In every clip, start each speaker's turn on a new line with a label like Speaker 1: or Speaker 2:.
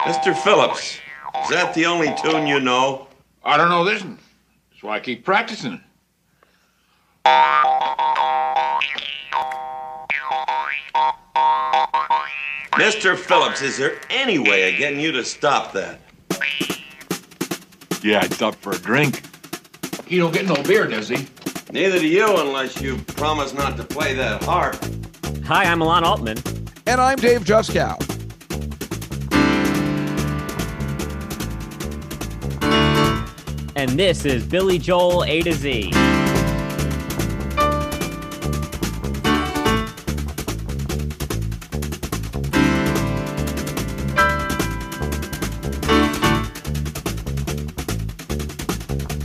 Speaker 1: Mr. Phillips, is that the only tune you know?
Speaker 2: I don't know this one. That's why I keep practicing.
Speaker 1: Mr. Phillips, is there any way of getting you to stop that?
Speaker 2: Yeah, I stopped for a drink. He don't get no beer, does he?
Speaker 1: Neither do you unless you promise not to play that harp.
Speaker 3: Hi, I'm Milan Altman.
Speaker 4: And I'm Dave Juskow.
Speaker 3: And this is Billy Joel A to Z.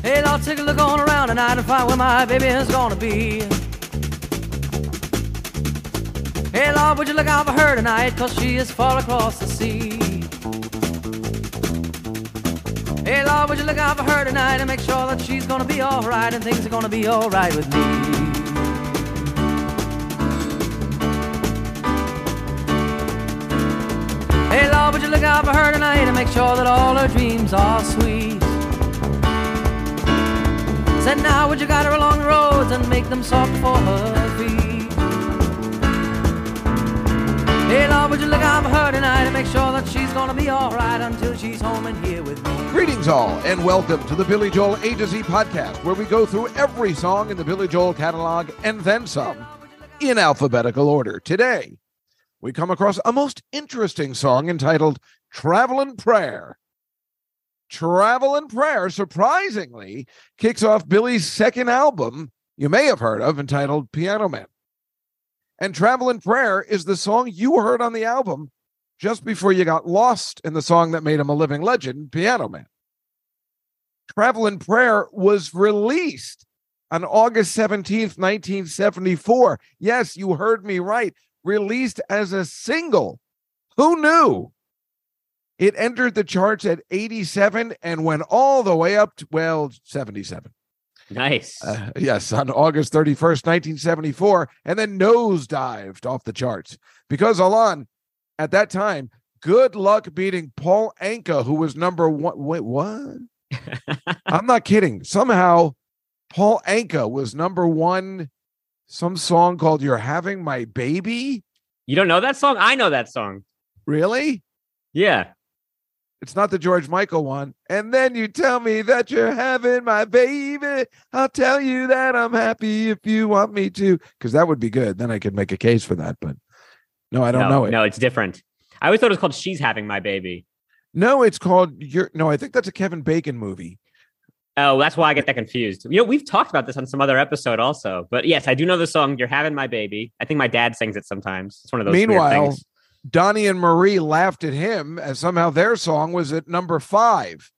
Speaker 5: Hey, I'll take a look on around tonight and find where my baby is gonna be. Hey, Lord, would you look out for her tonight? Cause she is far across the sea. Hey, Lord, would you look out for her tonight and make sure that she's gonna be alright and things are gonna be alright with me. Hey, Lord, would you look out for her tonight and make sure that all her dreams are sweet? Said now would you guide her along the roads and make them soft for her feet? Hey Lord, would you look out for her tonight and make sure that she's gonna be alright until she's home and here with me?
Speaker 4: Greetings, all, and welcome to the Billy Joel A to Z podcast, where we go through every song in the Billy Joel catalog and then some in alphabetical order. Today, we come across a most interesting song entitled Travelin' Prayer. Travelin' Prayer, surprisingly, kicks off Billy's second album you may have heard of entitled Piano Man. And Travelin' Prayer is the song you heard on the album just before you got lost in the song that made him a living legend, Piano Man. Travelin' Prayer was released on August 17th, 1974. Yes, you heard me right. Released as a single. Who knew? It entered the charts at 87 and went all the way up to, well, 77.
Speaker 3: Nice.
Speaker 4: Uh, yes, on August 31st, 1974, and then nosedived off the charts because Alon, at that time, good luck beating Paul Anka, who was number one. Wait, what? I'm not kidding. Somehow, Paul Anka was number one. Some song called "You're Having My Baby."
Speaker 3: you don't know that song? I know that song.
Speaker 4: Really?
Speaker 3: Yeah.
Speaker 4: It's not the George Michael one. And then you tell me that you're having my baby. I'll tell you that I'm happy if you want me to, because that would be good. Then I could make a case for that. But no, I don't
Speaker 3: no,
Speaker 4: know it.
Speaker 3: No, it's different. I always thought it was called She's Having My Baby.
Speaker 4: No, it's called your. No, I think that's a Kevin Bacon movie.
Speaker 3: Oh, that's why I get that confused. You know, we've talked about this on some other episode also. But yes, I do know the song You're Having My Baby. I think my dad sings it sometimes. It's one of those weird
Speaker 4: Meanwhile,
Speaker 3: things.
Speaker 4: Donnie and Marie laughed at him as somehow their song was at number five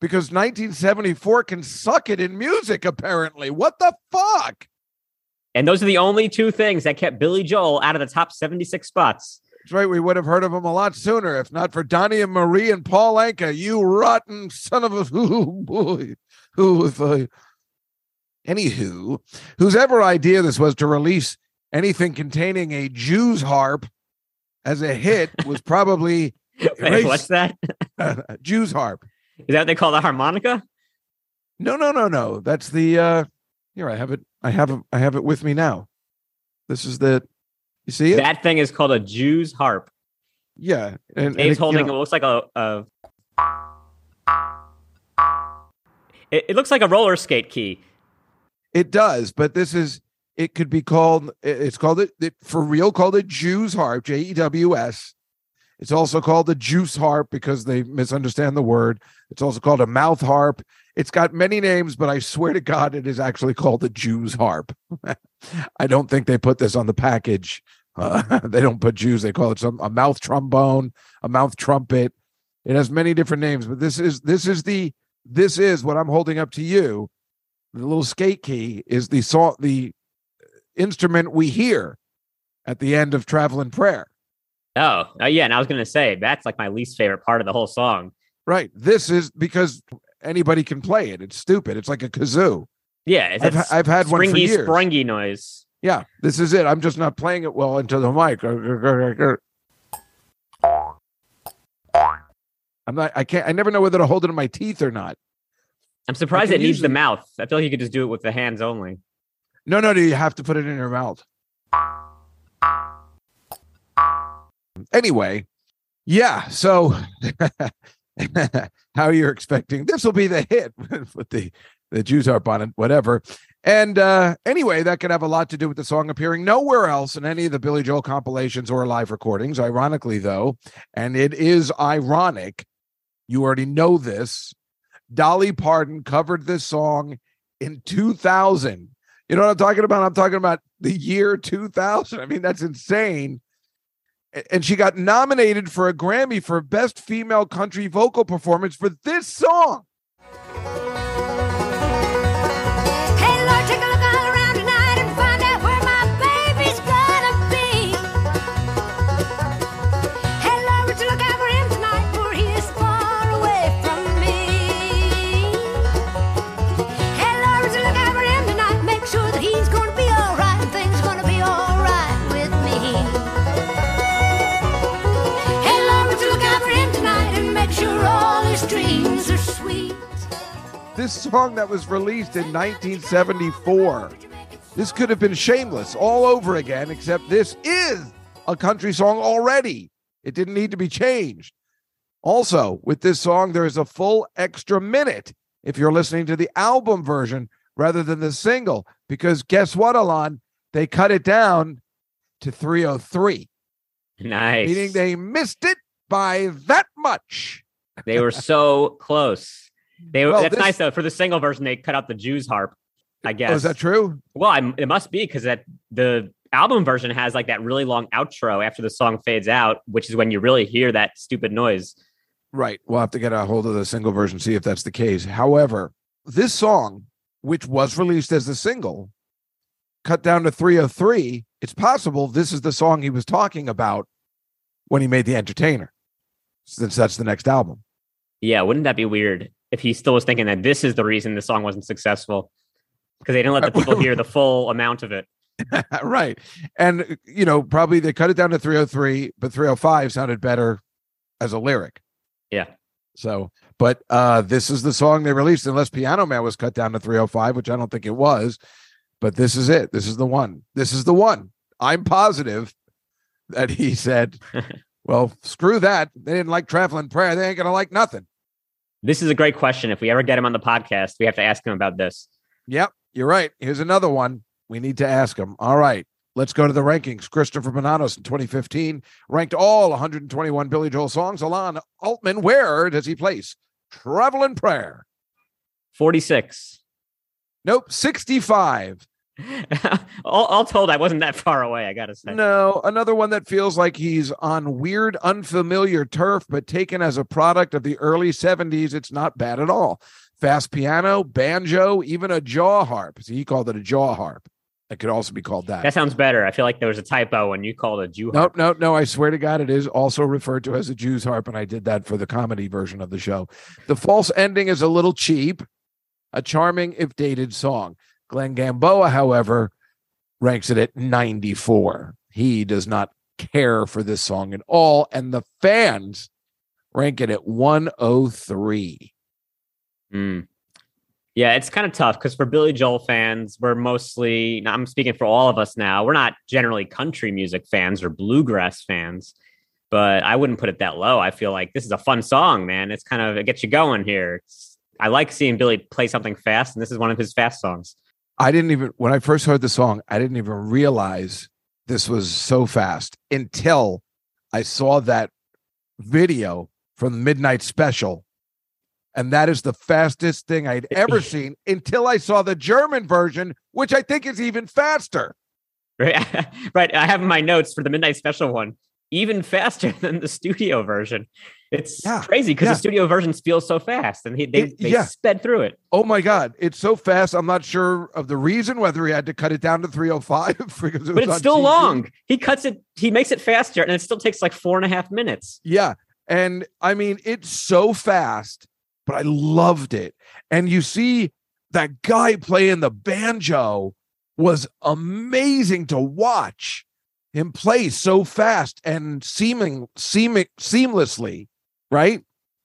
Speaker 4: because 1974 can suck it in music, apparently. What the fuck?
Speaker 3: And those are the only two things that kept Billy Joel out of the top 76 spots.
Speaker 4: That's right. We would have heard of him a lot sooner if not for Donnie and Marie and Paul Anka. You rotten son of a oh boy. Who if I anywho, whose ever idea this was to release anything containing a Jew's harp as a hit was probably
Speaker 3: Wait, what's that?
Speaker 4: Jew's harp.
Speaker 3: Is that what they call the harmonica?
Speaker 4: No, no, no, no. That's the uh here I have it. I have it I have it with me now. This is the you see it?
Speaker 3: That thing is called a Jew's harp.
Speaker 4: yeah. And, and
Speaker 3: Dave's
Speaker 4: it, you
Speaker 3: holding
Speaker 4: know-
Speaker 3: it looks like a, a it, it looks like a roller skate key.
Speaker 4: It does, but this is it could be called it's called it, it for real called a Jews harp, J E W S. It's also called a juice harp because they misunderstand the word. It's also called a mouth harp. It's got many names, but I swear to God, it is actually called the Jews harp. I don't think they put this on the package. Uh, they don't put Jews. They call it some a mouth trombone, a mouth trumpet. It has many different names, but this is this is the this is what I'm holding up to you. The little skate key is the song, the instrument we hear at the end of Traveling Prayer.
Speaker 3: Oh, uh, yeah. And I was going to say that's like my least favorite part of the whole song.
Speaker 4: Right. This is because anybody can play it. It's stupid. It's like a kazoo.
Speaker 3: Yeah. It's
Speaker 4: I've, I've had one for years.
Speaker 3: springy noise.
Speaker 4: Yeah, this is it. I'm just not playing it well into the mic. I'm not. I can't. I never know whether to hold it in my teeth or not.
Speaker 3: I'm surprised it needs the mouth. I feel like you could just do it with the hands only.
Speaker 4: No, no, no. You have to put it in your mouth. Anyway, yeah. So, how you're expecting this will be the hit with the the Jews harp on it, whatever. And uh anyway, that could have a lot to do with the song appearing nowhere else in any of the Billy Joel compilations or live recordings. Ironically, though, and it is ironic. You already know this. Dolly Parton covered this song in 2000. You know what I'm talking about? I'm talking about the year 2000. I mean, that's insane. And she got nominated for a Grammy for Best Female Country Vocal Performance for this song. This song that was released in 1974. This could have been Shameless all over again, except this is a country song already. It didn't need to be changed. Also, with this song, there is a full extra minute if you're listening to the album version rather than the single, because guess what, Alon? They cut it down to 303,
Speaker 3: Nice.
Speaker 4: meaning they missed it by that much.
Speaker 3: They were so close. They.
Speaker 4: Well,
Speaker 3: that's
Speaker 4: this-
Speaker 3: nice though. For the single version, they cut out the Jews harp. I guess.
Speaker 4: Oh, is that true?
Speaker 3: Well, I'm, it must be because that the album version has like that really long outro after the song fades out, which is when you really hear that stupid noise.
Speaker 4: Right. We'll have to get a hold of the single version, see if that's the case. However, this song, which was released as a single, cut down to 303, it's possible this is the song he was talking about when he made The Entertainer, since that's the next album.
Speaker 3: Yeah, wouldn't that be weird if he still was thinking that this is the reason the song wasn't successful because they didn't let the people hear the full amount of it.
Speaker 4: right. And, you know, probably they cut it down to 303, but 305 sounded better as a lyric.
Speaker 3: Yeah.
Speaker 4: So, but uh this is the song they released, unless Piano Man was cut down to 305, which I don't think it was. But this is it. This is the one. This is the one. I'm positive that he said, Well, screw that. They didn't like traveling prayer. They ain't gonna like nothing.
Speaker 3: This is a great question. If we ever get him on the podcast, we have to ask him about this.
Speaker 4: Yep, you're right. Here's another one. We need to ask him. All right. Let's go to the rankings. Christopher Bonanos in 2015 ranked all 121 Billy Joel songs. Alon Altman, where does he place Traveling Prayer?
Speaker 3: 46.
Speaker 4: Nope, 65.
Speaker 3: All, all told, I wasn't that far away, I got to say.
Speaker 4: No, another one that feels like he's on weird, unfamiliar turf, but taken as a product of the early 70s. It's not bad at all. Fast piano, banjo, even a jaw harp. See, he called it a jaw harp. It could also be called that.
Speaker 3: That sounds better. I feel like there was a typo when you called it a Jew harp.
Speaker 4: Nope, no, no. I swear to God, it is also referred to as a Jew's harp, and I did that for the comedy version of the show. The false ending is a little cheap, a charming if dated song. Glenn Gamboa, however, ranks it at 94. He does not care for this song at all, and the fans rank it at 103.
Speaker 3: Mm. Yeah, it's kind of tough because for Billy Joel fans, we're mostly, I'm speaking for all of us now, we're not generally country music fans or bluegrass fans, but I wouldn't put it that low. I feel like this is a fun song, man. It's kind of, it gets you going here. It's, I like seeing Billy play something fast, and this is one of his fast songs.
Speaker 4: I didn't even, when I first heard the song, I didn't even realize this was so fast until I saw that video from the Midnight Special. And that is the fastest thing I'd ever seen until I saw the German version, which I think is even faster.
Speaker 3: Right. right. I have my notes for the Midnight Special one, even faster than the studio version. It's
Speaker 4: Yeah,
Speaker 3: crazy because
Speaker 4: yeah.
Speaker 3: the studio version feels so fast and he, they,
Speaker 4: It-
Speaker 3: they
Speaker 4: yeah.
Speaker 3: sped through it.
Speaker 4: Oh my God. It's so fast. I'm not sure of the reason, whether he had to cut it down to 305 because it
Speaker 3: But it's still
Speaker 4: TV.
Speaker 3: long. He cuts it, he makes it faster and it still takes like four and a half minutes.
Speaker 4: Yeah. And I mean, it's so fast, but I loved it. And you see that guy playing the banjo was amazing to watch him play so fast and seeming seeming seamlessly, right?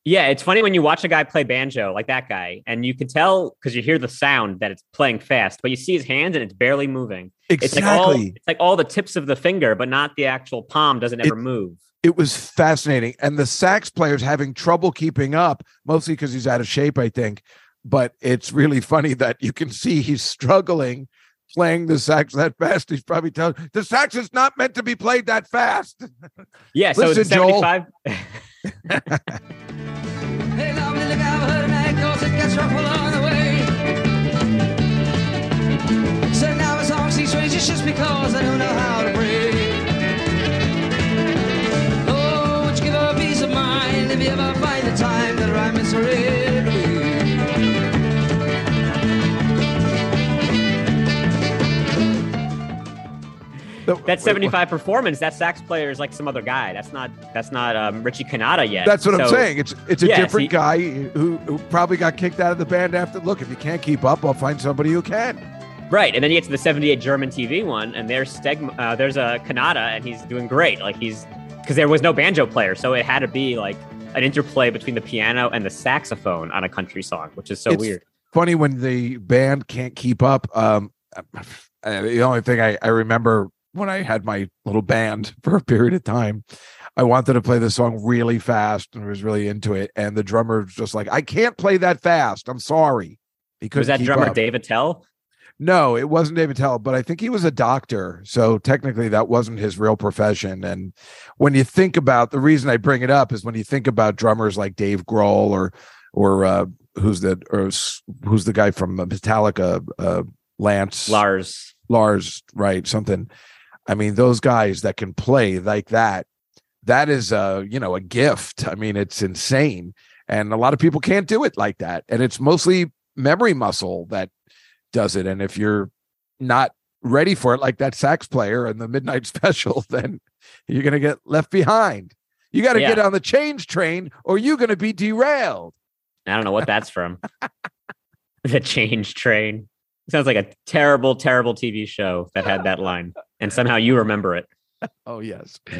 Speaker 3: Yeah, it's funny when you watch a guy play banjo like that guy, and you can tell because you hear the sound that it's playing fast, but you see his hands and it's barely moving. It's like all
Speaker 4: Exactly.
Speaker 3: it's like all the tips of the finger, but not the actual palm doesn't ever
Speaker 4: It-
Speaker 3: move.
Speaker 4: it was fascinating. And the sax player's having trouble keeping up, mostly because he's out of shape, I think. But it's really funny that you can see he's struggling playing the sax that fast. He's probably telling the sax is not meant to be played that fast.
Speaker 3: Yeah, so it's
Speaker 4: Listen, Joel.
Speaker 3: 75.
Speaker 5: Hey, lovely, look out for her tonight, 'cause it gets rough along the way. So now it's all seems strange, it's just because I don't know how to pray. Oh, would you give her a peace of mind if you ever find the time that I'm misery?
Speaker 3: That 75 performance, that sax player is like some other guy. That's not that's not um, Richie Cannata yet.
Speaker 4: That's what I'm saying. It's it's a
Speaker 3: Yeah,
Speaker 4: different
Speaker 3: see-
Speaker 4: guy who, who probably got kicked out of the band after. Look, if you can't keep up, I'll find somebody who can.
Speaker 3: Right, and then you get to the '78 German TV one, and there's Steg, uh, there's a Cannata, and he's doing great. Like he's because there was no banjo player, so it had to be like an interplay between the piano and the saxophone on a country song, which is so
Speaker 4: It's
Speaker 3: weird.
Speaker 4: Funny when the band can't keep up. Um, uh, the only thing I, I remember when I had my little band for a period of time, I wanted to play the song really fast and was really into it. And the drummer was just like, I can't play that fast. I'm sorry. Because
Speaker 3: Was that drummer
Speaker 4: up.
Speaker 3: David Tell?
Speaker 4: No, it wasn't David Tell, but I think he was a doctor. So technically, that wasn't his real profession. And when you think about the reason I bring it up is when you think about drummers like Dave Grohl or or uh, who's the or who's the guy from Metallica, uh, Lance
Speaker 3: Lars.
Speaker 4: Lars, right? Something. I mean, those guys that can play like that, that is a you know a gift. I mean, it's insane, and a lot of people can't do it like that. And it's mostly memory muscle that does it. And if you're not ready for it, like that sax player in the Midnight Special, then you're gonna get left behind. You got to
Speaker 3: Yeah.
Speaker 4: get on the change train, or you're gonna be derailed.
Speaker 3: I don't know what that's from. the Change Train. Sounds like a terrible, terrible TV show that had that line, and somehow you remember it.
Speaker 4: Oh yes, I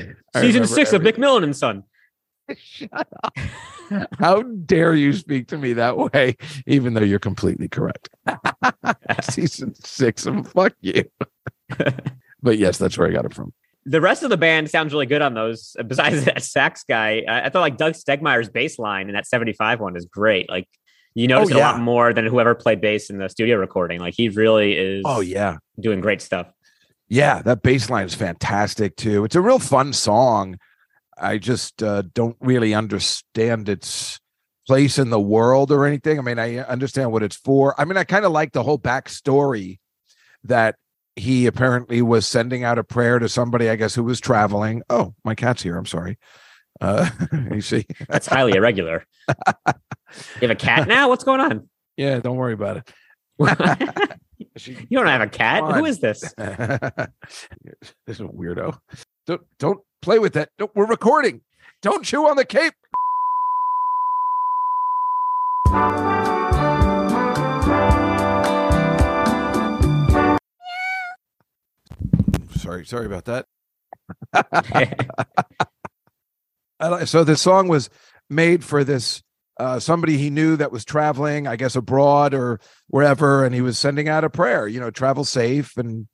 Speaker 3: Season
Speaker 4: remember
Speaker 3: six of. McMillan and Son.
Speaker 4: Shut up. How dare you speak to me that way, even though you're completely correct? Season six of fuck you. but yes, that's where I got it from.
Speaker 3: the rest of the band sounds really good on those. Besides that sax guy, I, I thought like Doug Stegmeyer's bass line in that 75 one is great. Like you notice it a lot more than whoever played bass in the studio recording. Like he really is
Speaker 4: Oh yeah.
Speaker 3: doing great stuff.
Speaker 4: Yeah, that bass line is fantastic too. It's a real fun song. I just uh, don't really understand its place in the world or anything. I mean, I understand what it's for. I mean, I kind of like the whole backstory that he apparently was sending out a prayer to somebody, I guess, who was traveling. Oh, my cat's here. I'm sorry. Uh, you see,
Speaker 3: That's highly irregular. you have a cat now? What's going on?
Speaker 4: yeah, don't worry about it.
Speaker 3: You don't have a cat. Who is this?
Speaker 4: this is a weirdo. Don't don't play with that. Don't, we're recording. Don't chew on the cape. Sorry, sorry about that. I so the song was made for this uh, somebody he knew that was traveling, I guess abroad or wherever, and he was sending out a prayer. You know, travel safe and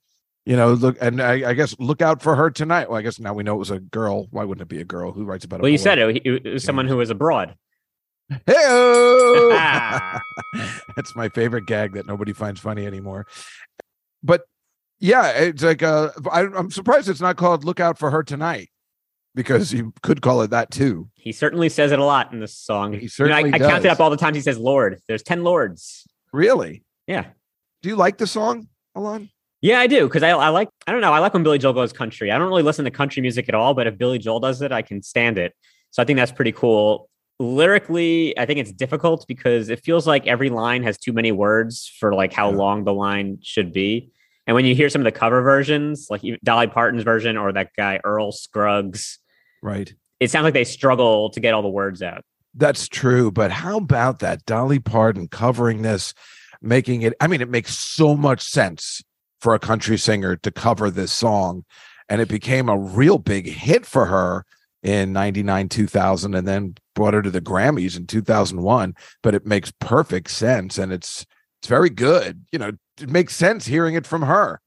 Speaker 4: you know look and I, I guess look out for her tonight. Well, I guess now we know it was a girl. Why wouldn't it be a girl who writes about? a
Speaker 3: well, you
Speaker 4: boy?
Speaker 3: said it. It was someone who was abroad.
Speaker 4: Hey-o!
Speaker 3: Ah.
Speaker 4: That's my favorite gag that nobody finds funny anymore. But yeah, it's like uh, I, I'm surprised it's not called "Look Out for Her Tonight" because you could call it that too.
Speaker 3: He certainly says it a lot in this song.
Speaker 4: He
Speaker 3: You know,
Speaker 4: certainly
Speaker 3: I, I counted up all the times he says Lord. There's 10 Lords.
Speaker 4: Really?
Speaker 3: Yeah.
Speaker 4: Do you like the song, Alon?
Speaker 3: Yeah, I do because I, I like I don't know I like when Billy Joel goes country. I don't really listen to country music at all, but if Billy Joel does it, I can stand it. So I think that's pretty cool. Lyrically, I think it's difficult because it feels like every line has too many words for like how
Speaker 4: Yeah.
Speaker 3: long the line should be. And when you hear some of the cover versions, like Dolly Parton's version or that guy Earl Scruggs,
Speaker 4: Right.
Speaker 3: it sounds like they struggle to get all the words out.
Speaker 4: That's true. But how about that Dolly Parton covering this, making it? I mean, it makes so much sense for a country singer to cover this song. And it became a real big hit for her in 99, 2000, and then brought her to the Grammys in 2001. But it makes perfect sense. And it's, it's very good. You know, it makes sense hearing it from her.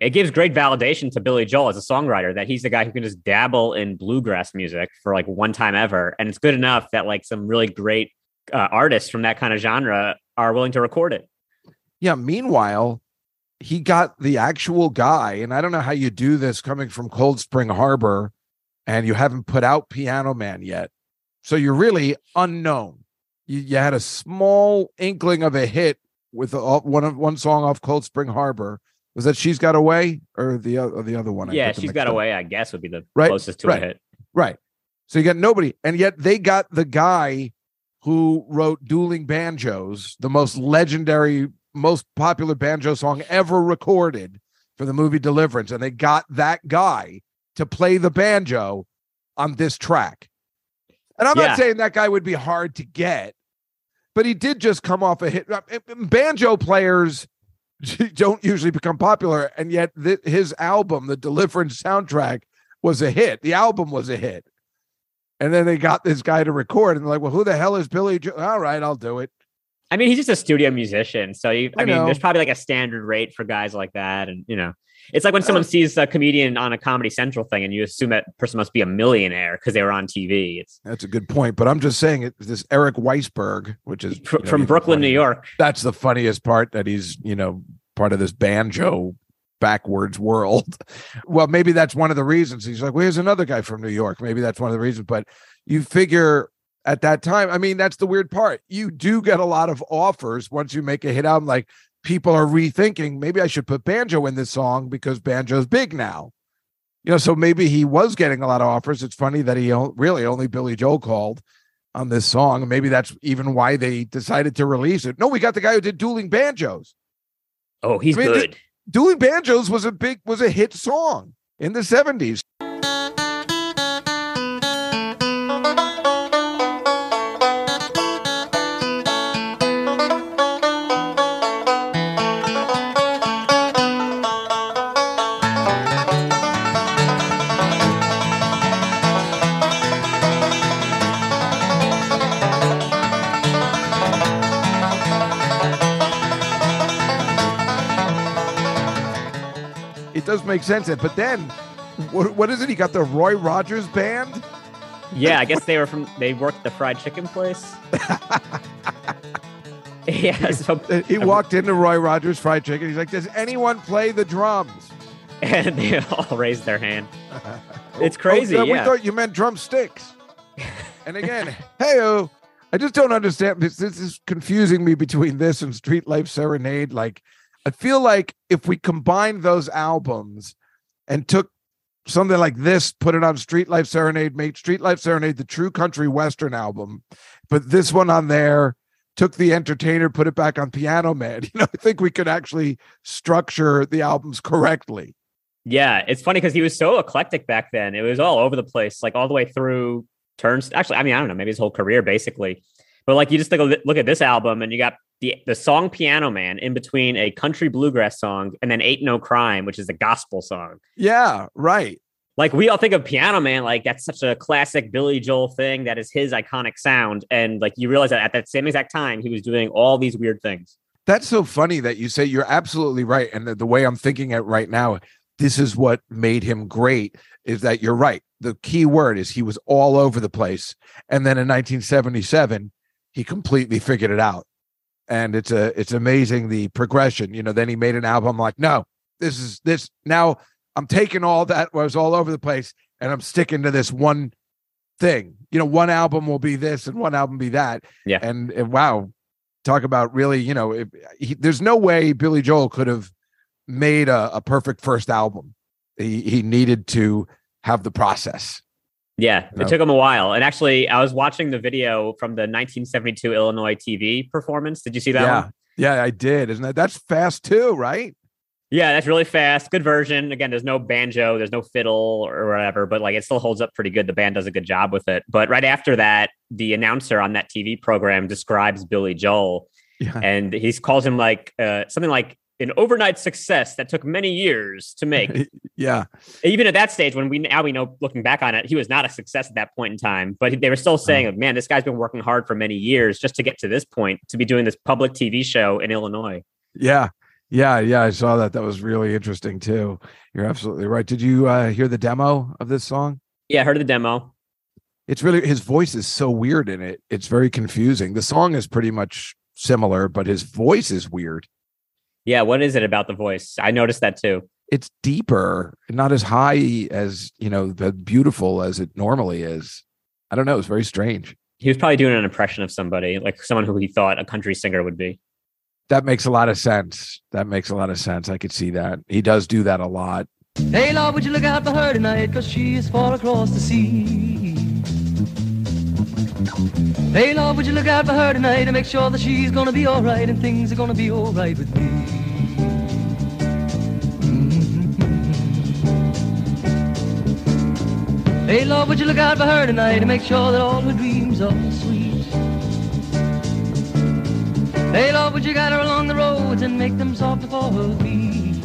Speaker 3: It gives great validation to Billy Joel as a songwriter that he's the guy who can just dabble in bluegrass music for like one time ever. And it's good enough that like some really great uh, artists from that kind of genre are willing to record it.
Speaker 4: Yeah. Meanwhile, he got the actual guy, and I don't know how you do this coming from Cold Spring Harbor, and you haven't put out Piano Man yet. So you're really unknown. You, you had a small inkling of a hit with a, one of one song off Cold Spring Harbor. Was that "She's Got a Way" or the or the other one? I
Speaker 3: yeah, she's got
Speaker 4: up.
Speaker 3: away. I guess would be the
Speaker 4: Right,
Speaker 3: closest to
Speaker 4: right.
Speaker 3: a hit.
Speaker 4: Right. So you got nobody, and yet they got the guy who wrote "Dueling Banjos," the most legendary, most popular banjo song ever recorded for the movie Deliverance, and they got that guy to play the banjo on this track. And I'm
Speaker 3: Yeah.
Speaker 4: not saying that guy would be hard to get, but he did just come off a hit. Uh, Banjo players don't usually become popular, and yet th- his album, the Deliverance soundtrack, was a hit. The album was a hit. And then they got this guy to record, and they're like, "Well, who the hell is Billy?" Jo-? All right, I'll do it.
Speaker 3: I mean, he's just a studio musician. So, you, I,
Speaker 4: I
Speaker 3: mean, there's probably like a standard rate for guys like that. And, you know, it's like when
Speaker 4: Uh,
Speaker 3: someone sees a comedian on a Comedy Central thing and you assume that person must be a millionaire because they were on TV. It's
Speaker 4: That's a good point, but I'm just saying it. This Eric Weissberg, which is
Speaker 3: fr-
Speaker 4: you know,
Speaker 3: from Brooklyn, New. York.
Speaker 4: That's the funniest part that he's you know part of this banjo backwards world. Well, maybe that's one of the reasons. He's like, well, here's another guy from New York. Maybe that's one of the reasons. But you figure at that time, I mean, that's the weird part. You do get a lot of offers once you make a hit album. Like people are rethinking, maybe I should put banjo in this song because banjo's big now. You know, so maybe he was getting a lot of offers. It's funny that he really only Billy Joel called on this song. Maybe that's even why they decided to release it. No, we got the guy who did Dueling Banjos.
Speaker 3: Oh, he's
Speaker 4: I mean,
Speaker 3: good.
Speaker 4: Dueling Banjos was a big was a hit song in the 70s. Does make sense. But then what, what is it? He got the Roy Rogers band?
Speaker 3: yeah, I guess they were from, they worked the fried chicken place. yeah. So,
Speaker 4: He walked into Roy Rogers Fried Chicken. He's like, Does anyone play the drums?
Speaker 3: and they all raised their hand. It's
Speaker 4: Oh,
Speaker 3: crazy.
Speaker 4: We thought you meant drumsticks. and again, hey, I just don't understand this. This is confusing me between this and Street Life Serenade. Like, I feel like if we combined those albums and took something like this, put it on Street Life Serenade, made Street Life Serenade the true country western album, put this one on there, took the entertainer, put it back on Piano Man. You know, I think we could actually structure the albums correctly.
Speaker 3: Yeah, it's funny because he was so eclectic back then. It was all over the place, like all the way through turns. Actually, I mean, I don't know, maybe his whole career basically. But like, you just look at this album, and you got the the song "Piano Man" in between a country bluegrass song and then "Ain't No Crime," which is a gospel song.
Speaker 4: Yeah, right.
Speaker 3: Like we all think of Piano Man, like that's such a classic Billy Joel thing. That is his iconic sound, and like you realize that at that same exact time, he was doing all these weird things.
Speaker 4: That's so funny that you say you're absolutely right. And the, the way I'm thinking it right now, this is what made him great is that you're right. The key word is he was all over the place. And then in 1977, he completely figured it out. And it's a it's amazing the progression. You know, then he made an album like, no, this is this now I'm taking all that was all over the place and I'm sticking to this one thing. You know, one album will be this and one album be that.
Speaker 3: Yeah.
Speaker 4: And, and wow, talk about really, you know, if, he, there's no way Billy Joel could have made a, a perfect first album. He he needed to have the process.
Speaker 3: Yeah, it took him a while. And actually, I was watching the video from the 1972 Illinois TV performance. Did you see that
Speaker 4: yeah,
Speaker 3: one?
Speaker 4: yeah, I did. Isn't that that's fast too, right?
Speaker 3: Yeah, that's really fast. Good version. Again, there's no banjo, there's no fiddle or whatever, but like it still holds up pretty good. The band does a good job with it. But right after that, the announcer on that TV program describes Billy Joel
Speaker 4: Yeah,
Speaker 3: and he calls him like uh, something like an overnight success that took many years to make.
Speaker 4: Yeah.
Speaker 3: Even at that stage, when we now we know, looking back on it, he was not a success at that point in time. But they were still saying, "Man, this guy's been working hard for many years just to get to this point, to be doing this public TV show in Illinois."
Speaker 4: Yeah. Yeah. Yeah. I saw that. That was really interesting too. You're absolutely right. Did you uh, hear the demo of this song?
Speaker 3: Yeah, I heard the demo.
Speaker 4: It's really his voice is so weird in it. It's very confusing. The song is pretty much similar, but his voice is weird.
Speaker 3: Yeah, what is it about the voice? I noticed that too.
Speaker 4: It's deeper, not as high as, you know, the beautiful as it normally is. I don't know. It's very strange.
Speaker 3: He was probably doing an impression of somebody, like someone who he thought a country singer would be.
Speaker 4: That makes a lot of sense. That makes a lot of sense. I could see that. He does do that a lot.
Speaker 5: Hey, Lord, would you look out for her tonight? Cause she is far across the sea. Hey, Lord, would you look out for her tonight and make sure that she's gonna be alright and things are gonna be alright with me. Mm-hmm. Hey, Lord, would you look out for her tonight and make sure that all her dreams are sweet. Hey, Lord, would you guide her along the roads and make them soft for her feet.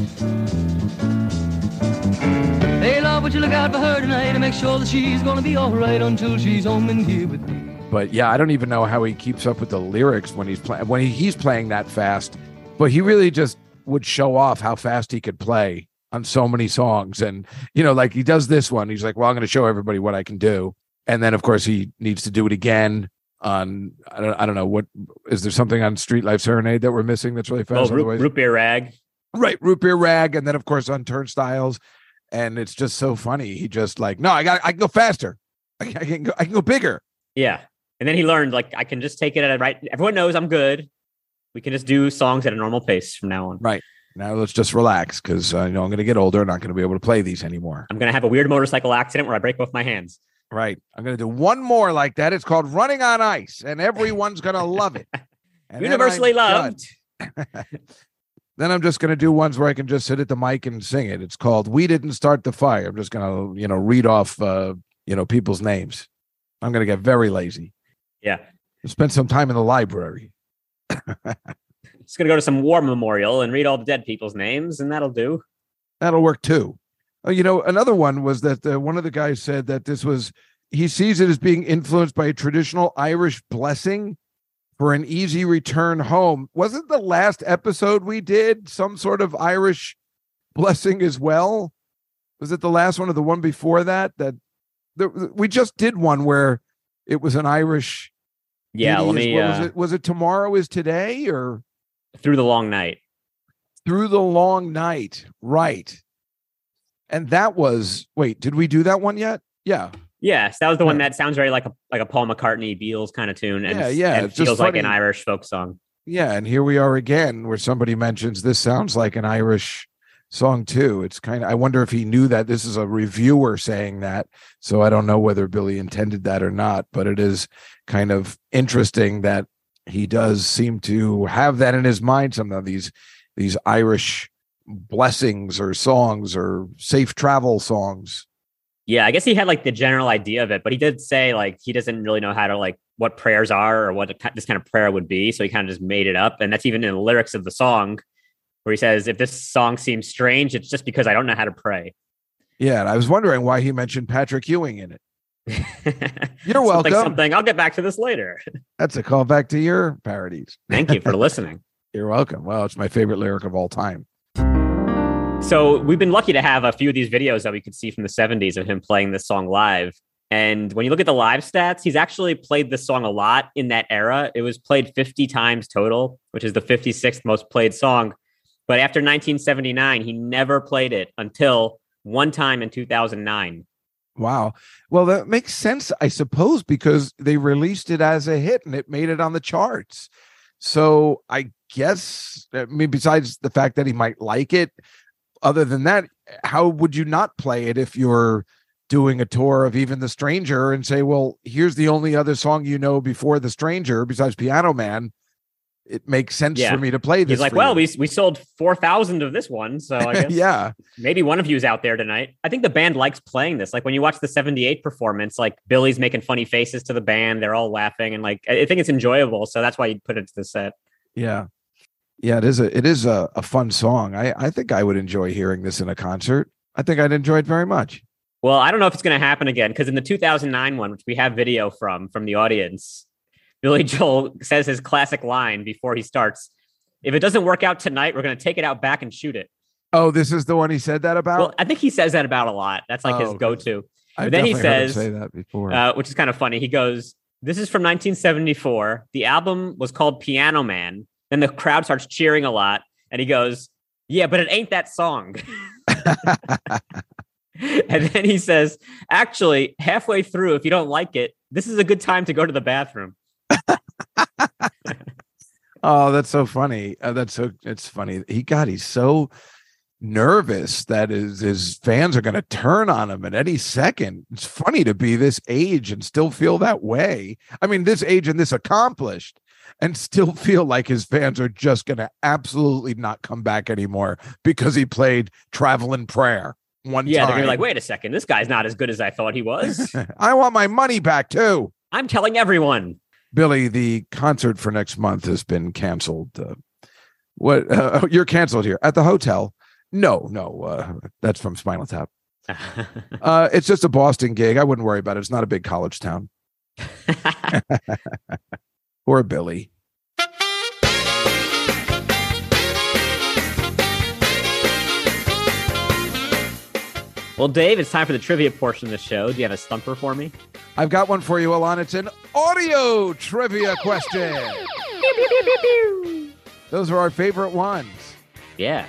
Speaker 5: Hey, Lord, would you look out for her tonight and make sure that she's gonna be alright until she's home and here with me.
Speaker 4: But yeah, I don't even know how he keeps up with the lyrics when he's playing when he, he's playing that fast. But he really just would show off how fast he could play on so many songs. And you know, like he does this one, he's like, "Well, I'm going to show everybody what I can do." And then, of course, he needs to do it again on I don't I don't know what is there something on Street Life Serenade that we're missing that's really
Speaker 3: Oh,
Speaker 4: fast.
Speaker 3: root, root beer rag.
Speaker 4: right root beer rag and then of course on turnstiles and it's just so funny he just like no i got i can go faster i can, I can go i can go bigger
Speaker 3: Yeah. And then he learned like I can just take it at a right. Everyone knows I'm good. We can just do songs at a normal pace from now on. Right.
Speaker 4: Now let's just relax because uh, you know i'm going to get older and not going to be able to play these anymore
Speaker 3: I'm gonna have a weird motorcycle accident where I break both my hands.
Speaker 4: right i'm going to do one more like that it's called running on ice and everyone's going to love it And
Speaker 3: Universally loved.
Speaker 4: then i'm just going to do ones where i can just sit at the mic and sing it it's called we didn't start the fire i'm just going to you know read off uh you know people's names i'm going to get very lazy
Speaker 3: Yeah.
Speaker 4: spend some time in the library
Speaker 3: Just gonna go to some war memorial and read all the dead people's names, and that'll do.
Speaker 4: That'll work too. Oh, you know, another one was that uh, one of the guys said that this was he sees it as being influenced by a traditional Irish blessing for an easy return home. Wasn't the last episode we did some sort of Irish blessing as well? Was it the last one or the one before that? That the, we just did one where it was an Irish.
Speaker 3: Yeah, let me
Speaker 4: was
Speaker 3: uh,
Speaker 4: it was it tomorrow is today or
Speaker 3: through the long night.
Speaker 4: through the long night? Right. And that was wait, did we do that one yet? Yeah.
Speaker 3: Yes, that was the one that sounds very like a like a Paul McCartney Beatles kind of tune, and
Speaker 4: Yeah, yeah,
Speaker 3: and feels like an. Irish folk song.
Speaker 4: Yeah, and here we are again where somebody mentions this sounds like an Irish song too. It's kind of I wonder if he knew that this is a reviewer saying that. So I don't know whether Billy intended that or not, but it is kind of interesting that he does seem to have that in his mind some of these these Irish blessings or songs or safe travel songs.
Speaker 3: Yeah, I guess he had like the general idea of it, but he did say like he doesn't really know how to like what prayers are or what this kind of prayer would be, so he kind of just made it up, and that's even in the lyrics of the song, where he says, "If this song seems strange, it's just because I don't know how to pray."
Speaker 4: Yeah, and I was wondering why he mentioned Patrick Ewing in it. You're
Speaker 3: Something,
Speaker 4: welcome.
Speaker 3: Something. I'll get back to this later.
Speaker 4: That's a callback to your parodies.
Speaker 3: Thank you for listening.
Speaker 4: You're welcome. Well, it's my favorite lyric of all time.
Speaker 3: So we've been lucky to have a few of these videos that we could see from the 70s of him playing this song live. And when you look at the live stats, he's actually played this song a lot in that era. It was played 50 times total, which is the 56th most played song. But after 1979, he never played it until one time in 2009.
Speaker 4: Wow. Well, that makes sense, I suppose, because they released it as a hit and it made it on the charts. So I guess, I mean, besides the fact that he might like it, other than that, how would you not play it if you're doing a tour of even the stranger and say, well, here's the only other song you know before the stranger besides Piano Man? It makes sense
Speaker 3: Yeah.
Speaker 4: for me to play this.
Speaker 3: He's like, well,
Speaker 4: you."
Speaker 3: we, we sold 4,000 of this one. So I guess
Speaker 4: yeah.
Speaker 3: maybe one of you is out there tonight. I think the band likes playing this. Like when you watch the 78 performance, like Billy's making funny faces to the band. They're all laughing. And like, I I think it's enjoyable. So that's why you put it to the set.
Speaker 4: Yeah. Yeah, it is a it is a, a fun song. I, I think I would enjoy hearing this in a concert. I think I'd enjoy it very much.
Speaker 3: Well, I don't know if it's going to happen again because in the 2009 one, which we have video from from the audience, Billy Joel says his classic line before he starts: "If it doesn't work out tonight, we're going to take it out back and shoot it."
Speaker 4: Oh, this is the one he said that about.
Speaker 3: Well, I think he says that about a lot. That's like
Speaker 4: Oh,
Speaker 3: his go-to.
Speaker 4: I
Speaker 3: then he says,
Speaker 4: say that before.
Speaker 3: uh, which is kind of funny. He goes, "This is from 1974. The album was called Piano Man." Then the crowd starts cheering a lot, and he goes, "Yeah, but it ain't that song." and then he says, "Actually, halfway through, if you don't like it, this is a good time to go to the bathroom."
Speaker 4: Oh, that's so funny. Uh, that's so it's funny. He got he's so nervous that his his fans are going to turn on him at any second. It's funny to be this age and still feel that way. I mean, this age and this accomplished and still feel like his fans are just going to absolutely not come back anymore because he played Travelin' Prayer one time,
Speaker 3: Yeah, they're gonna be like, "Wait a second, this guy's not as good as I thought he was."
Speaker 4: I want my money back too.
Speaker 3: I'm telling everyone.
Speaker 4: Billy, the concert for next month has been canceled. Uh, what uh, you're canceled here at the hotel? No, no, uh, that's from Spinal Tap. Uh, it's just a Boston gig. I wouldn't worry about it. It's not a big college town. Or Billy.
Speaker 3: Well, Dave, it's time for the trivia portion of the show. Do you have a stumper for me?
Speaker 4: I've got one for you, Alon. It's an audio trivia question. Those are our favorite ones.
Speaker 3: Yeah.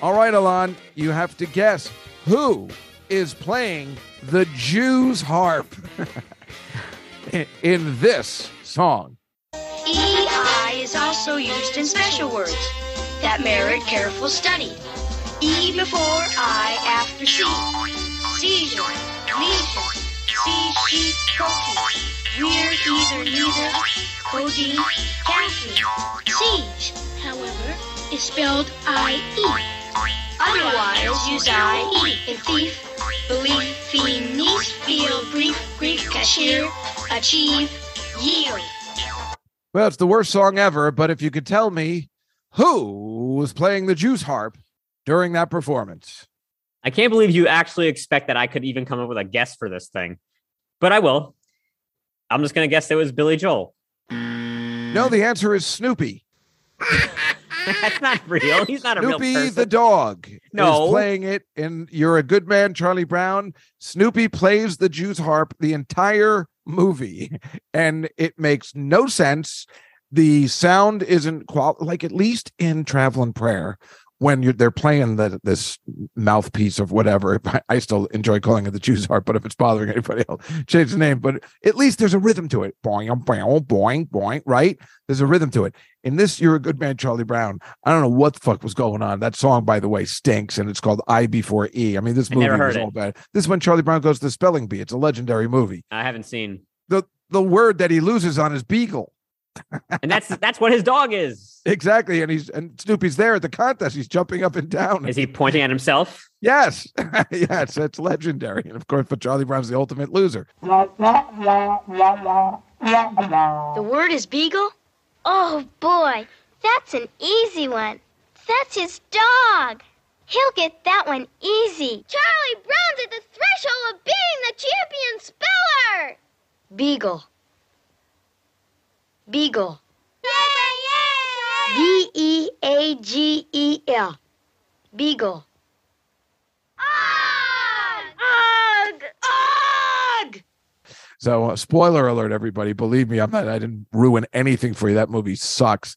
Speaker 4: All right, Alon, you have to guess who is playing the Jew's harp in- in this song.
Speaker 6: EI is also used in special words that merit careful study. E before I after C. Seizure, leisure, C, sheep, cookie. We're either, neither, codeine, caffeine. Seize, however, is spelled I-E. Otherwise, use I-E in thief, belief, fiend, niece, feel, brief, grief, cashier, achieve, yield.
Speaker 4: Well, it's the worst song ever, but if you could tell me who was playing the Jew's harp during that performance.
Speaker 3: I can't believe you actually expect that I could even come up with a guess for this thing, but I will. I'm just going to guess it was Billy Joel. Mm.
Speaker 4: No, the answer is Snoopy.
Speaker 3: That's not real. He's not a real
Speaker 4: Snoopy
Speaker 3: person.
Speaker 4: the dog
Speaker 3: No.
Speaker 4: is playing it in You're a Good Man, Charlie Brown. Snoopy plays the Jew's harp the entire movie, and it makes no sense. The sound isn't qual like at least in Travelin' Prayer when you're they're playing the this mouthpiece of whatever. I still enjoy calling it the Jew's harp, but if it's bothering anybody else, change the name. But at least there's a rhythm to it. Boing, boing, boing, boing. Right? There's a rhythm to it. In this, you're a good man, Charlie Brown. I don't know what the fuck was going on. That song, by the way, stinks, and it's called I before E. I mean, this movie was all bad. This is when Charlie Brown goes to the spelling bee. It's a legendary movie.
Speaker 3: I haven't seen,
Speaker 4: The the word that he loses on is beagle.
Speaker 3: and that's that's what his dog is.
Speaker 4: Exactly, and he's and Snoopy's there at the contest. He's jumping up and down.
Speaker 3: Is he pointing at himself?
Speaker 4: Yes, yes, it's legendary. And of course, but Charlie Brown's the ultimate loser.
Speaker 6: The word is beagle?
Speaker 7: Oh boy, that's an easy one. That's his dog. He'll get that one easy. Charlie Brown's at the threshold of being the champion speller.
Speaker 6: Beagle. Beagle.
Speaker 7: Yay, yay,
Speaker 6: B E A G E L. Beagle.
Speaker 7: Ugh!
Speaker 6: Ugh!
Speaker 4: So, uh, spoiler alert, everybody. Believe me, I'm not. I didn't ruin anything for you. That movie sucks.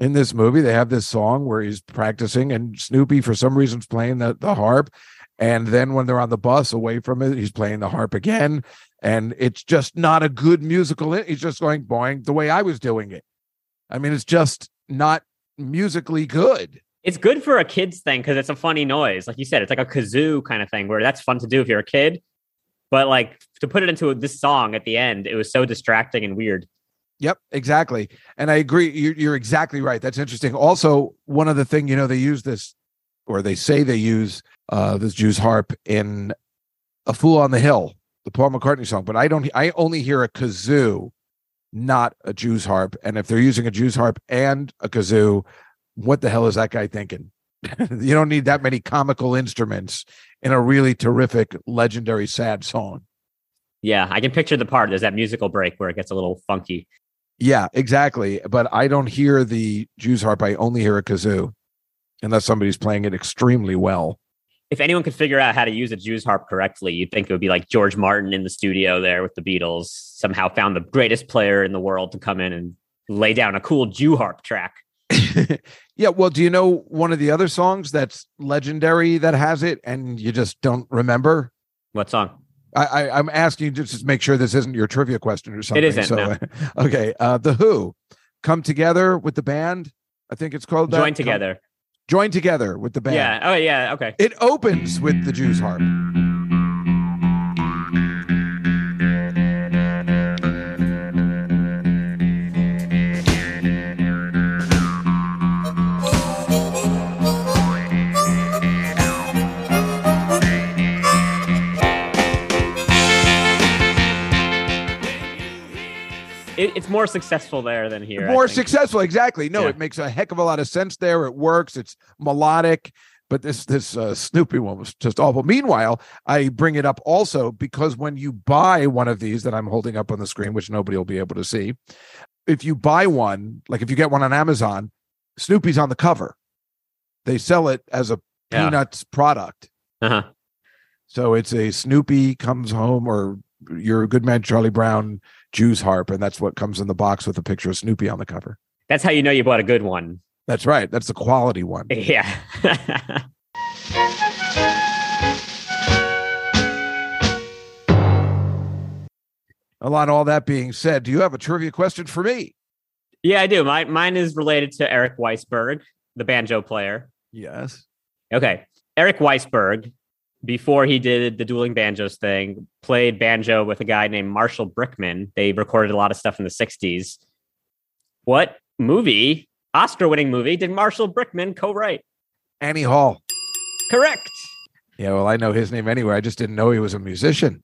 Speaker 4: In this movie, they have this song where he's practicing, and Snoopy, for some reason, is playing the, the harp. And then when they're on the bus away from it, he's playing the harp again. And it's just not a good musical. He's just going boing the way I was doing it. I mean, it's just not musically good.
Speaker 3: It's good for a kid's thing because it's a funny noise. Like you said, it's like a kazoo kind of thing where that's fun to do if you're a kid. But like to put it into this song at the end, it was so distracting and weird.
Speaker 4: Yep, exactly. And I agree. You're, you're exactly right. That's interesting. Also, one other thing you know they use this, or they say they use uh, this Jew's harp in "A Fool on the Hill," the Paul McCartney song. But I don't. I only hear a kazoo not a Jew's harp. And if they're using a Jew's harp and a kazoo, what the hell is that guy thinking? you don't need that many comical instruments in a really terrific, legendary, sad song.
Speaker 3: Yeah, I can picture the part. There's that musical break where it gets a little funky.
Speaker 4: Yeah, exactly. But I don't hear the Jew's harp. I only hear a kazoo, unless somebody's playing it extremely well.
Speaker 3: If anyone could figure out how to use a Jew's harp correctly, you'd think it would be like George Martin in the studio there with the Beatles. Somehow found the greatest player in the world to come in and lay down a cool Jew harp track.
Speaker 4: yeah. Well, do you know one of the other songs that's legendary that has it and you just don't remember?
Speaker 3: What song?
Speaker 4: I, I I'm asking you just to make sure this isn't your trivia question or something.
Speaker 3: It isn't.
Speaker 4: So,
Speaker 3: no.
Speaker 4: okay. Uh, the Who come together with the band. I think it's called that.
Speaker 3: Join
Speaker 4: Come-
Speaker 3: together.
Speaker 4: join together with the band.
Speaker 3: Yeah. Oh, yeah. Okay.
Speaker 4: It opens with the Jews harp.
Speaker 3: It, it's more successful there than here.
Speaker 4: More successful, exactly. No,
Speaker 3: Yeah.
Speaker 4: it makes a heck of a lot of sense there. It works. It's melodic. But this this uh, Snoopy one was just awful. Meanwhile, I bring it up also because when you buy one of these that I'm holding up on the screen, which nobody will be able to see, if you buy one, like if you get one on Amazon, Snoopy's on the cover. They sell it as a
Speaker 3: Yeah.
Speaker 4: Peanuts product.
Speaker 3: Uh-huh.
Speaker 4: So it's a Snoopy comes home or your good man Charlie Brown Jews harp, and that's what comes in the box with a picture of Snoopy on the cover.
Speaker 3: That's how you know you bought a good one.
Speaker 4: That's right. That's the quality one.
Speaker 3: Yeah.
Speaker 4: A lot. All that being said, do you have a trivia question for me?
Speaker 3: yeah, I do. My mine is related to Eric Weissberg, the banjo player.
Speaker 4: Yes.
Speaker 3: Okay. Eric Weissberg, before he did the dueling banjos thing, played banjo with a guy named Marshall Brickman. They recorded a lot of stuff in the 60s. What movie, Oscar winning movie, did Marshall Brickman co write?
Speaker 4: Annie Hall.
Speaker 3: Correct.
Speaker 4: Yeah. Well, I know his name anyway. I just didn't know he was a musician.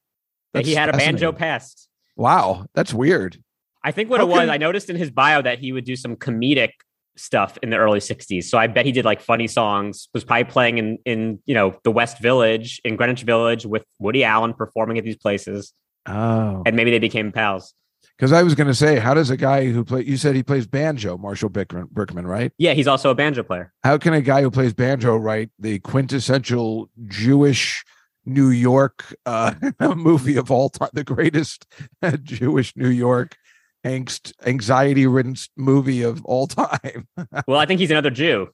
Speaker 3: he had a banjo past.
Speaker 4: Wow, that's weird.
Speaker 3: I think what
Speaker 4: How
Speaker 3: it was,
Speaker 4: can-
Speaker 3: I noticed in his bio that he would do some comedic stuff in the early 60s. So I bet he did like funny songs, was probably playing in in you know the West Village in Greenwich Village with Woody Allen performing at these places.
Speaker 4: Oh,
Speaker 3: And maybe they became pals.
Speaker 4: because I was going to say, how does a guy who play? You said he plays banjo, Marshall Brickman, Brickman, right?
Speaker 3: Yeah, he's also a banjo player.
Speaker 4: How can a guy who plays banjo write the quintessential Jewish New York uh, movie of all time, the greatest Jewish New York angst, anxiety-ridden movie of all time?
Speaker 3: Well, I think he's another Jew.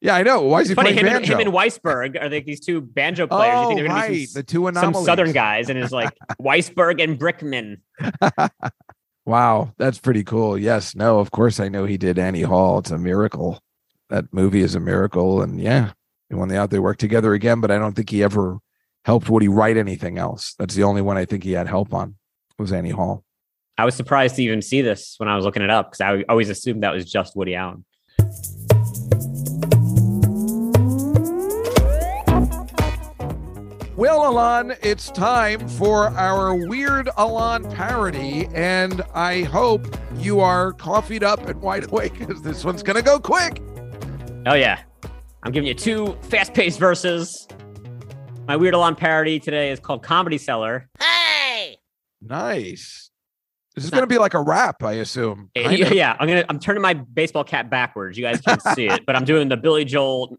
Speaker 4: yeah, I know. Why is he
Speaker 3: Funny,
Speaker 4: playing
Speaker 3: him and,
Speaker 4: banjo?
Speaker 3: him and Weissberg are like these two banjo oh, players. you
Speaker 4: oh,
Speaker 3: think they're gonna
Speaker 4: right,
Speaker 3: be some,
Speaker 4: the two anomalies.
Speaker 3: some southern guys, and it's like Weissberg and Brickman.
Speaker 4: Wow, that's pretty cool. Yes, no, of course I know he did Annie Hall. It's a miracle. That movie is a miracle, and yeah, and when they out they work together again. But I don't think he ever helped Woody write anything else. That's the only one I think he had help on was Annie Hall.
Speaker 3: I was surprised to even see this when I was looking it up because I always assumed that was just Woody Allen.
Speaker 4: Well, Alon, it's time for our Weird Alon parody, and I hope you are coffeeed up and wide awake because this one's gonna go quick.
Speaker 3: Oh yeah, I'm giving you two fast-paced verses. My Weird Alon parody today is called Comedy Cellar. Hey!
Speaker 4: Nice. This is gonna be like a rap, I assume.
Speaker 3: Eh, Yeah, I'm gonna I'm turning my baseball cap backwards. You guys can't see it, but I'm doing the Billy Joel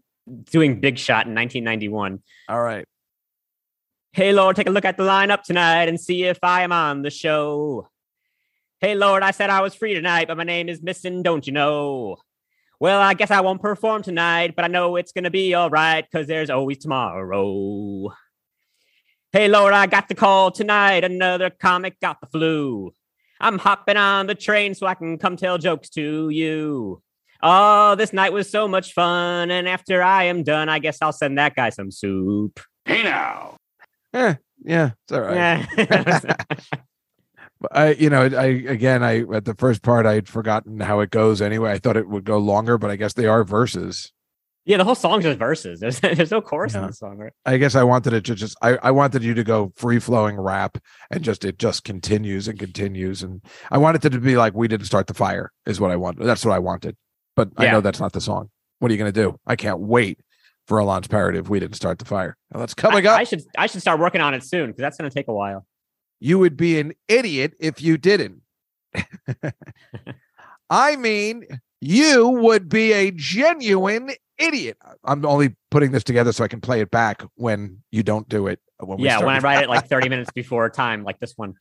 Speaker 3: doing Big Shot in 1991.
Speaker 4: All right.
Speaker 3: Hey Lord, take a look at the lineup tonight and see if I am on the show. Hey Lord, I said I was free tonight, but my name is missing, don't you know? Well, I guess I won't perform tonight, but I know it's gonna be all right, cause there's always tomorrow. Hey Lord, I got the call tonight, another comic got the flu. I'm hopping on the train so I can come tell jokes to you. Oh, this night was so much fun, and after I am done, I guess I'll send that guy some soup.
Speaker 2: Hey now.
Speaker 4: Eh, yeah, it's all right.
Speaker 3: Yeah.
Speaker 4: I, you know, I again, I at the first part, I'd forgotten how it goes. Anyway, I thought it would go longer, but I guess they are verses.
Speaker 3: Yeah, the whole song's just verses. There's there's no chorus in the song, right?
Speaker 4: I guess I wanted it to just I, I wanted you to go free flowing rap and just it just continues and continues and I wanted it to be like we didn't start the fire is what I wanted. That's what I wanted. But I know that's not the song. What are you gonna do? I can't wait for Alon's parody of We Didn't Start the Fire. Now that's coming
Speaker 3: I,
Speaker 4: up.
Speaker 3: I should I should start working on it soon because that's gonna take a while.
Speaker 4: you would be an idiot if you didn't. I mean, you would be a genuine idiot. I'm only putting this together so I can play it back when you don't do it. Uh, when we
Speaker 3: yeah, when I write it like 30 minutes before time, like this one.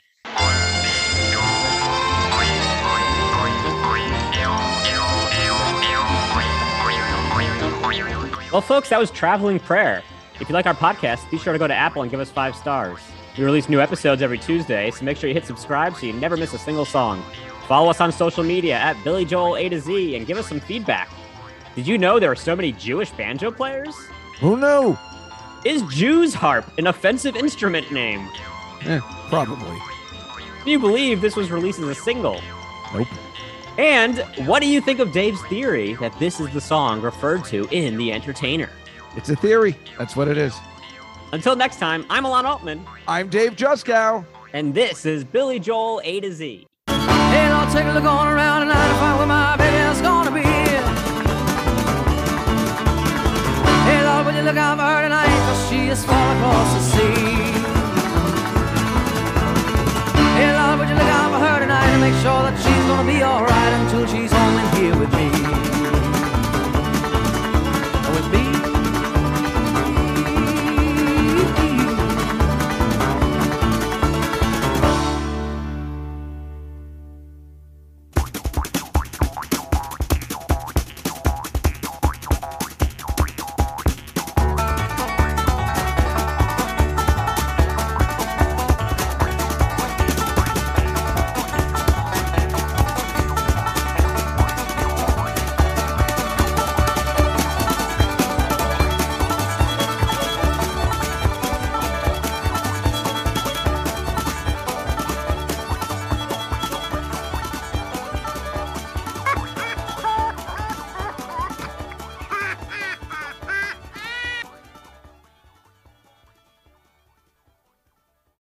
Speaker 3: Well, folks, that was Travelin' Prayer. If you like our podcast, be sure to go to Apple and give us five stars. We release new episodes every Tuesday, so make sure you hit subscribe so you never miss a single song. Follow us on social media at Billy Joel A to Z and give us some feedback. Did you know there are so many Jewish banjo players?
Speaker 4: Who knew?
Speaker 3: Is Jew's harp an offensive instrument name?
Speaker 4: Eh, probably.
Speaker 3: Can you believe this was released as a single?
Speaker 4: Nope.
Speaker 3: And what do you think of Dave's theory that this is the song referred to in The Entertainer?
Speaker 4: It's a theory. That's what it is.
Speaker 3: Until next time, I'm Alon Altman,
Speaker 4: I'm Dave Juskow.
Speaker 3: and this is Billy Joel A to Z.
Speaker 5: Hey, Lord, take a look on around tonight to find where my